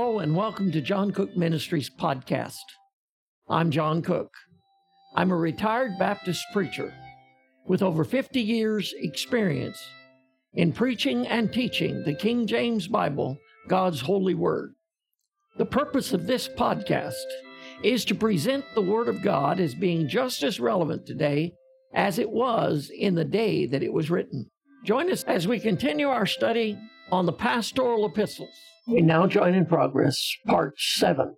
Hello and welcome to John Cook Ministries podcast. I'm John Cook. I'm a retired Baptist preacher with over 50 years' experience in preaching and teaching the King James Bible, God's holy word. The purpose of this podcast is to present the Word of God as being just as relevant today as it was in the day that it was written. Join us as we continue our study on the pastoral epistles. We now join in progress part seven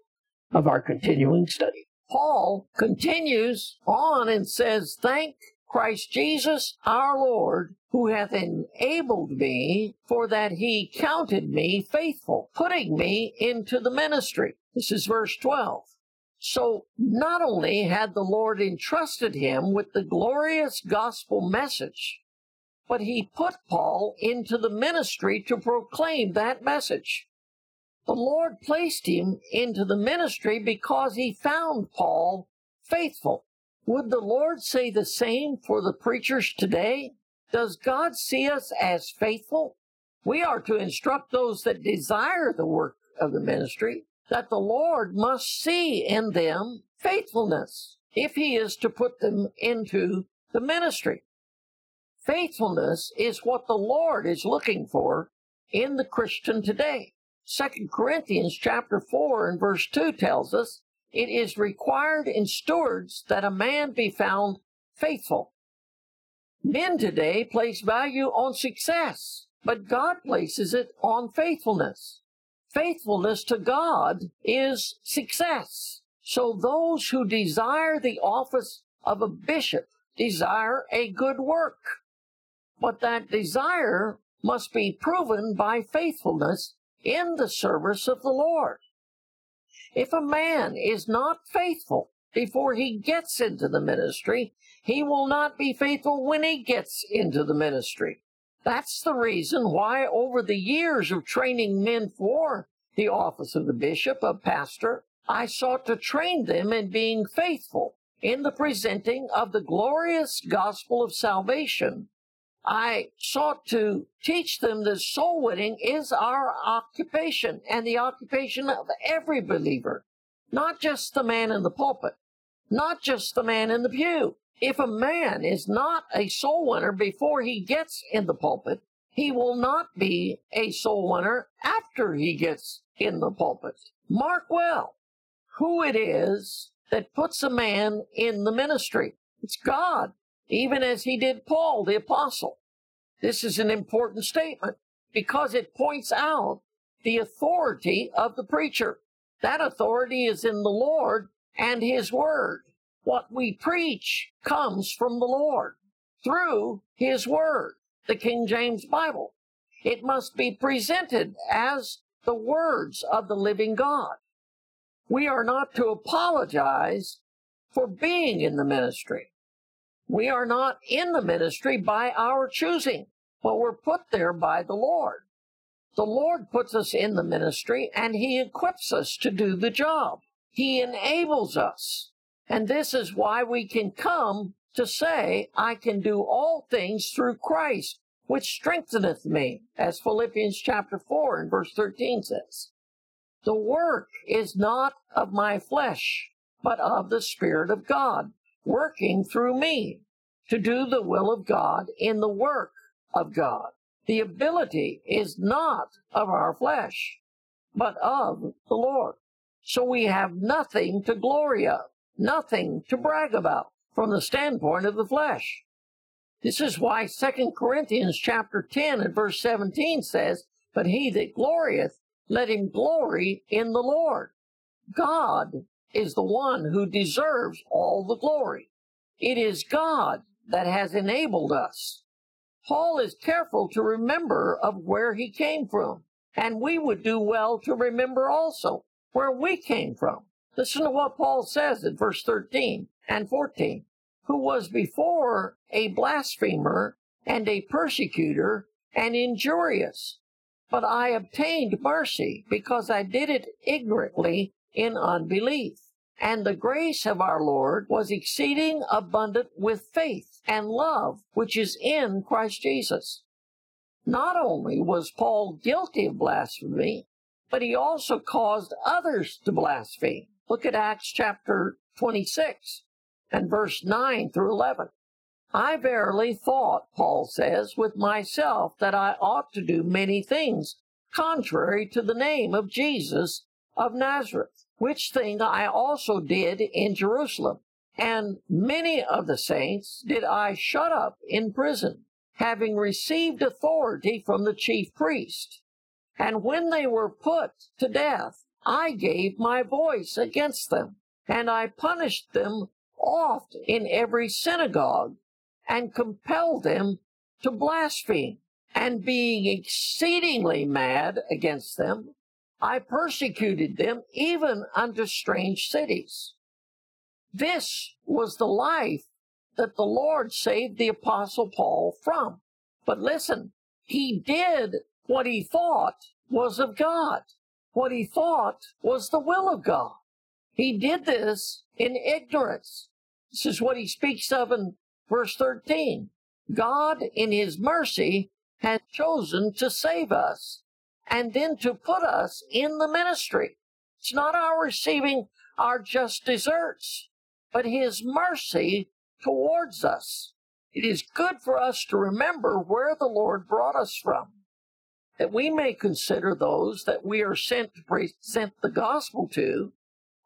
of our continuing study. Paul continues on and says, Thank Christ Jesus our Lord, who hath enabled me, for that he counted me faithful, putting me into the ministry. This is verse 12. So not only had the Lord entrusted him with the glorious gospel message, but he put Paul into the ministry to proclaim that message. The Lord placed him into the ministry because he found Paul faithful. Would the Lord say the same for the preachers today? Does God see us as faithful? We are to instruct those that desire the work of the ministry that the Lord must see in them faithfulness if he is to put them into the ministry. Faithfulness is what the Lord is looking for in the Christian today. Second Corinthians chapter 4 and verse 2 tells us it is required in stewards that a man be found faithful. Men today place value on success, but God places it on faithfulness. Faithfulness to God is success. So those who desire the office of a bishop desire a good work. But that desire must be proven by faithfulness in the service of the Lord. If a man is not faithful before he gets into the ministry, he will not be faithful when he gets into the ministry. That's the reason why over the years of training men for the office of the bishop, of pastor, I sought to train them in being faithful in the presenting of the glorious gospel of salvation I sought to teach them that soul winning is our occupation and the occupation of every believer, not just the man in the pulpit, not just the man in the pew. If a man is not a soul winner before he gets in the pulpit, he will not be a soul winner after he gets in the pulpit. Mark well who it is that puts a man in the ministry. It's God even as he did Paul the apostle. This is an important statement because it points out the authority of the preacher. That authority is in the Lord and his word. What we preach comes from the Lord through his word, the King James Bible. It must be presented as the words of the living God. We are not to apologize for being in the ministry. We are not in the ministry by our choosing, but we're put there by the Lord. The Lord puts us in the ministry and He equips us to do the job. He enables us. And this is why we can come to say, I can do all things through Christ, which strengtheneth me, as Philippians chapter 4 and verse 13 says. The work is not of my flesh, but of the Spirit of God working through me to do the will of God in the work of God. The ability is not of our flesh, but of the Lord. So we have nothing to glory of, nothing to brag about from the standpoint of the flesh. This is why 2 Corinthians chapter 10 and verse 17 says, But he that glorieth, let him glory in the Lord. God is the one who deserves all the glory. It is God that has enabled us. Paul is careful to remember of where he came from, and we would do well to remember also where we came from. Listen to what Paul says in verse 13 and 14. Who was before a blasphemer and a persecutor and injurious. But I obtained mercy because I did it ignorantly in unbelief. And the grace of our Lord was exceeding abundant with faith and love which is in Christ Jesus. Not only was Paul guilty of blasphemy, but he also caused others to blaspheme. Look at Acts chapter 26 and verse 9 through 11. I verily thought, Paul says, with myself that I ought to do many things contrary to the name of Jesus of Nazareth, which thing I also did in Jerusalem. And many of the saints did I shut up in prison, having received authority from the chief priest. And when they were put to death, I gave my voice against them, and I punished them oft in every synagogue and compelled them to blaspheme. And being exceedingly mad against them, I persecuted them even unto strange cities. This was the life that the Lord saved the Apostle Paul from. But listen, he did what he thought was of God, what he thought was the will of God. He did this in ignorance. This is what he speaks of in Verse 13 God, in His mercy, has chosen to save us and then to put us in the ministry. It's not our receiving our just deserts, but His mercy towards us. It is good for us to remember where the Lord brought us from, that we may consider those that we are sent to present the gospel to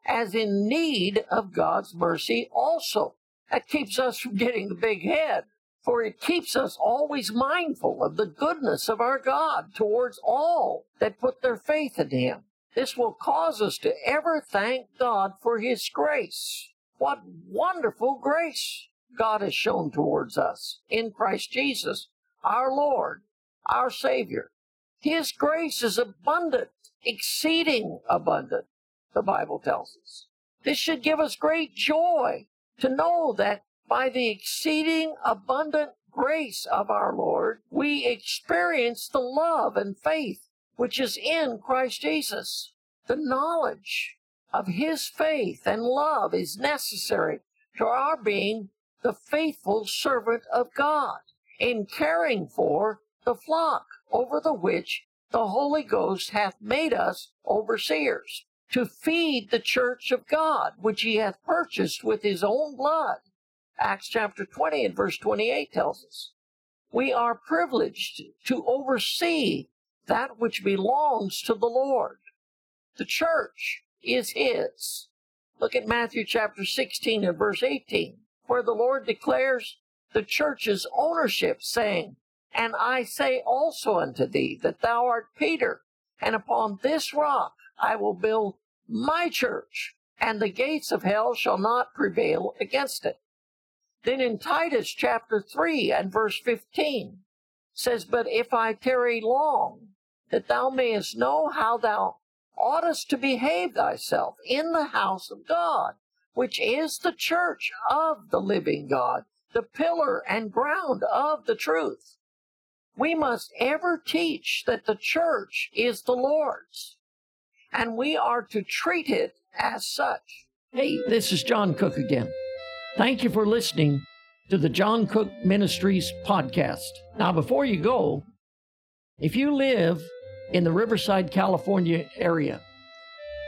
as in need of God's mercy also. That keeps us from getting the big head, for it keeps us always mindful of the goodness of our God towards all that put their faith in Him. This will cause us to ever thank God for His grace. What wonderful grace God has shown towards us in Christ Jesus, our Lord, our Savior. His grace is abundant, exceeding abundant, the Bible tells us. This should give us great joy to know that by the exceeding abundant grace of our Lord, we experience the love and faith which is in Christ Jesus. The knowledge of His faith and love is necessary to our being the faithful servant of God in caring for the flock over the which the Holy Ghost hath made us overseers to feed the church of God, which he hath purchased with his own blood. Acts chapter 20 and verse 28 tells us. We are privileged to oversee that which belongs to the Lord. The church is his. Look at Matthew chapter 16 and verse 18, where the Lord declares the church's ownership, saying, And I say also unto thee that thou art Peter, and upon this rock I will build my church, and the gates of hell shall not prevail against it. Then in Titus chapter 3 and verse 15 says, But if I tarry long, that thou mayest know how thou oughtest to behave thyself in the house of God, which is the church of the living God, the pillar and ground of the truth. We must ever teach that the church is the Lord's and we are to treat it as such. Hey, this is John Cook again. Thank you for listening to the John Cook Ministries podcast. Now, before you go, if you live in the Riverside, California area,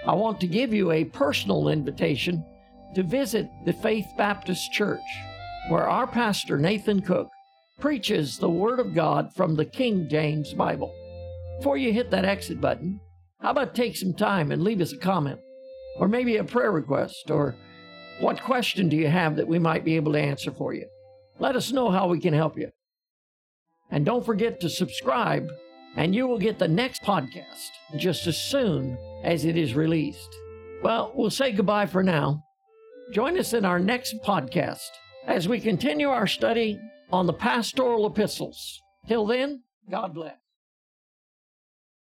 I want to give you a personal invitation to visit the Faith Baptist Church, where our pastor, Nathan Cook, preaches the Word of God from the King James Bible. Before you hit that exit button, how about take some time and leave us a comment? Or maybe a prayer request? Or what question do you have that we might be able to answer for you? Let us know how we can help you. And don't forget to subscribe, and you will get the next podcast just as soon as it is released. Well, we'll say goodbye for now. Join us in our next podcast as we continue our study on the pastoral epistles. Till then, God bless.